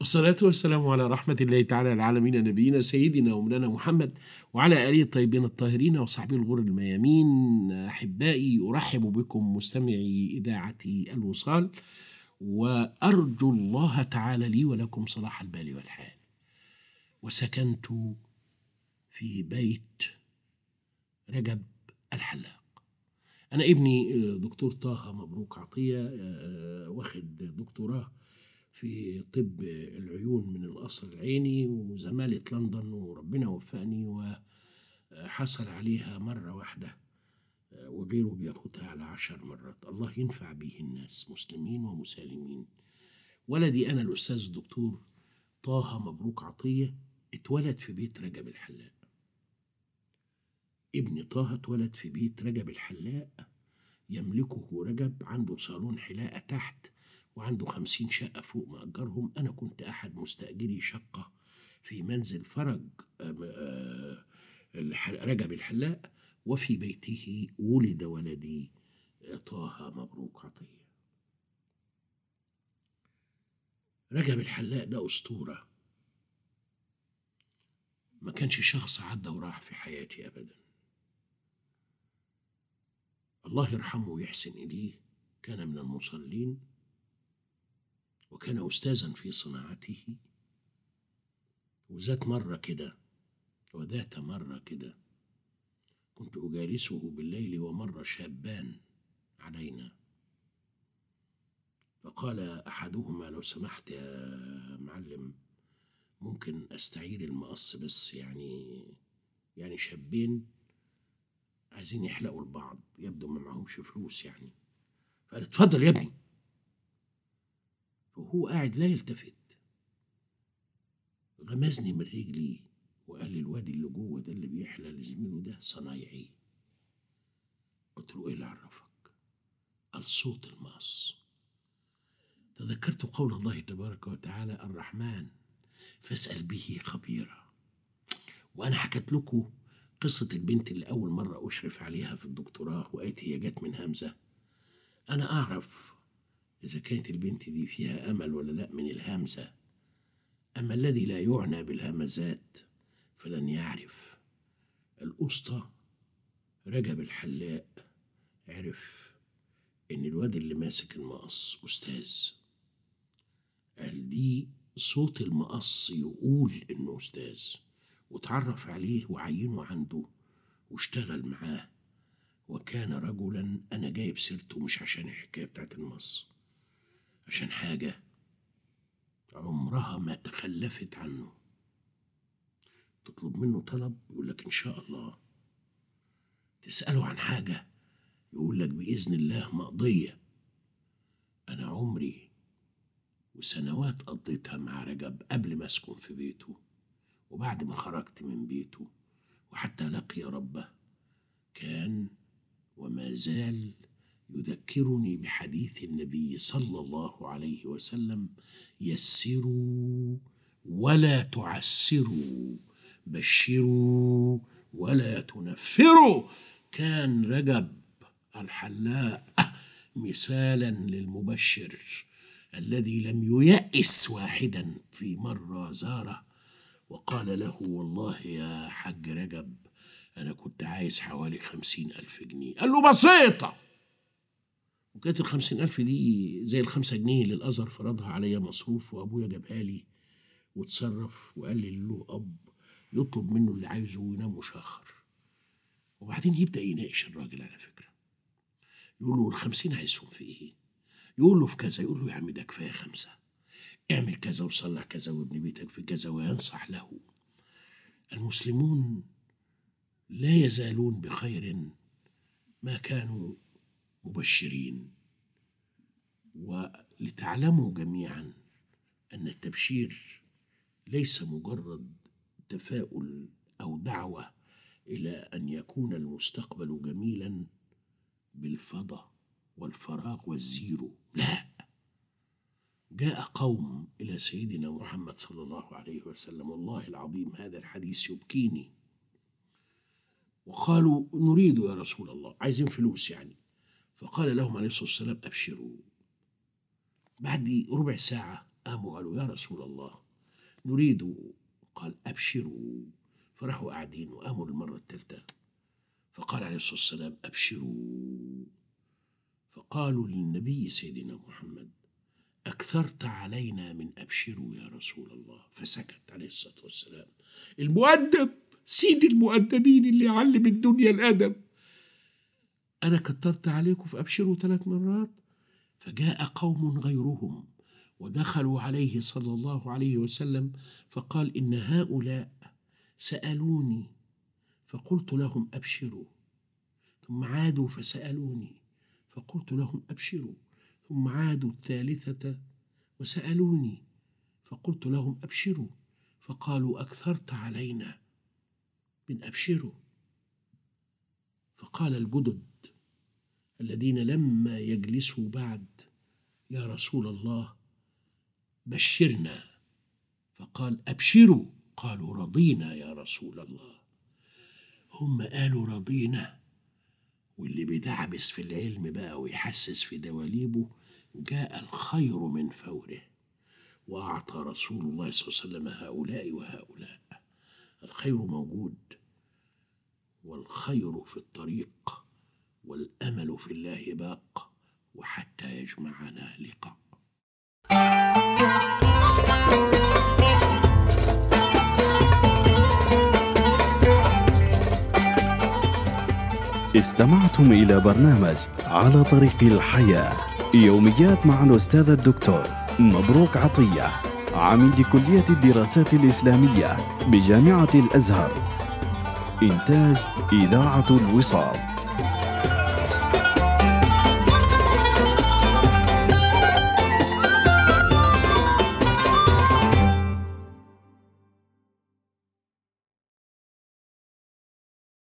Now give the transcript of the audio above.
والصلاة والسلام على رحمة الله تعالى العالمين نبينا سيدنا ومولانا محمد وعلى آله الطيبين الطاهرين وصحبه الغر الميامين. أحبائي أرحب بكم مستمعي إذاعة الوصال وأرجو الله تعالى لي ولكم صلاح البال والحال. وسكنت في بيت رجب الحلاق. أنا ابني دكتور طه مبروك عطية واخد دكتوراه في طب العيون من القصر العيني وزمالة لندن وربنا وفقني وحصل عليها مرة واحدة وغيره بياخدها على عشر مرات. الله ينفع به الناس مسلمين ومسالمين. ولدي أنا الأستاذ الدكتور طه مبروك عطية اتولد في بيت رجب الحلاق. ابن طه اتولد في بيت رجب الحلاق يملكه رجب عنده صالون حلاقة تحت وعنده خمسين شقة فوق مأجرهم. أنا كنت أحد مستأجري شقة في منزل فرج رجب الحلاق وفي بيته ولد ولدي طه مبروك عطية. رجب الحلاق ده أسطورة. ما كانش شخص عدى وراح في حياتي أبدا. الله يرحمه ويحسن إليه. كان من المصلين. وكان أستاذا في صناعته. وذات مرة كده وذات مرة كده كنت أجالسه بالليل ومر شابان علينا. فقال أحدهما لو سمحت يا معلم ممكن أستعير المقص بس يعني يعني شابين عايزين يحلقوا لبعض يبدو ما معهمش فلوس يعني. فقال اتفضل يا ابني. وهو قاعد لا يلتفت. غمزني من رجلي وقال لي الواد اللي جوه ده اللي بيحلى لزميله ده صنايعي. قلت له إيه اللي عرفك؟ قال صوت المقص. تذكرت قول الله تبارك وتعالى الرحمن فاسأل به خبيرا. وأنا حكيت لكم قصة البنت اللي أول مرة أشرف عليها في الدكتوراه وقالت هي جت من همزة. أنا أعرف إذا كانت البنت دي فيها أمل ولا لأ من الهمزة. أما الذي لا يعنى بالهمزات فلن يعرف. الأسطى رجب الحلاق. عرف إن الواد اللي ماسك المقص أستاذ. قال دي صوت المقص يقول إنه أستاذ. وتعرف عليه وعينه عنده واشتغل معاه. وكان رجلا أنا جايب سيرته مش عشان الحكاية بتاعت المص عشان حاجة عمرها ما تخلفت عنه. تطلب منه طلب يقول لك إن شاء الله. تسأله عن حاجة يقول لك بإذن الله مقضية. أنا عمري وسنوات قضيتها مع رجب قبل ما أسكن في بيته وبعد ما خرجت من بيته وحتى لقي ربه. كان وما زال يذكرني بحديث النبي صلى الله عليه وسلم يسروا ولا تعسروا بشروا ولا تنفروا. كان رجب الحلاق مثالا للمبشر الذي لم ييأس واحدا في مرة زاره وقال له والله يا حج رجب أنا كنت عايز حوالي خمسين ألف جنيه. قال له بسيطة وكانت الخمسين ألف دي زي الخمسة جنيه اللي الأزهر فرضها عليا مصروف وأبويا جابها لي وتصرف وقال لي له أب يطلب منه اللي عايزه وينام مشاخر وبعدين يبدأ يناقش الراجل على فكرة. يقول له الخمسين عايزهم في إيه؟ يقول له في كذا. يقول له يا عم ده كفاية خمسة. اعمل كذا وصلح كذا وابن بيتك في كذا وينصح له. المسلمون لا يزالون بخير ما كانوا مبشرين. ولتعلموا جميعا أن التبشير ليس مجرد تفاؤل أو دعوة إلى أن يكون المستقبل جميلا بالفضا والفراغ والزيرو. لا. جاء قوم إلى سيدنا محمد صلى الله عليه وسلم. والله العظيم هذا الحديث يبكيني. وقالوا نريد يا رسول الله عايزين فلوس يعني. فقال لهم عليه الصلاة والسلام أبشروا. بعد ربع ساعة قاموا قالوا يا رسول الله نريد قال أبشروا. فراحوا قاعدين وقاموا المرة الثالثة. فقال عليه الصلاة والسلام أبشروا. فقالوا للنبي سيدنا محمد أكثرت علينا من أبشروا يا رسول الله. فسكت عليه الصلاة والسلام. المؤدب سيد المؤدبين اللي يعلم الدنيا الأدب. أنا كترت عليكم فأبشروا ثلاث مرات؟ فجاء قوم غيرهم ودخلوا عليه صلى الله عليه وسلم فقال إن هؤلاء سألوني. فقلت لهم أبشروا. ثم عادوا فسألوني. فقلت لهم أبشروا. ثم عادوا الثالثة وسألوني. فقلت لهم أبشروا. فقالوا أكثرت علينا من أبشروا. فقال الجدد الذين لما يجلسوا بعد يا رسول الله بشرنا. فقال أبشروا. قالوا رضينا يا رسول الله. هم قالوا رضينا. واللي بيدعبس في العلم بقى ويحسس في دواليبه جاء الخير من فوره. وأعطى رسول الله صلى الله عليه وسلم هؤلاء وهؤلاء. الخير موجود والخير في الطريق. والأمل في الله باق وحتى يجمعنا لقاء استمعتم إلى برنامج على طريق الحياة. يوميات مع الأستاذ الدكتور مبروك عطية عميد كلية الدراسات الإسلامية بجامعة الأزهر. إنتاج إذاعة الوصال.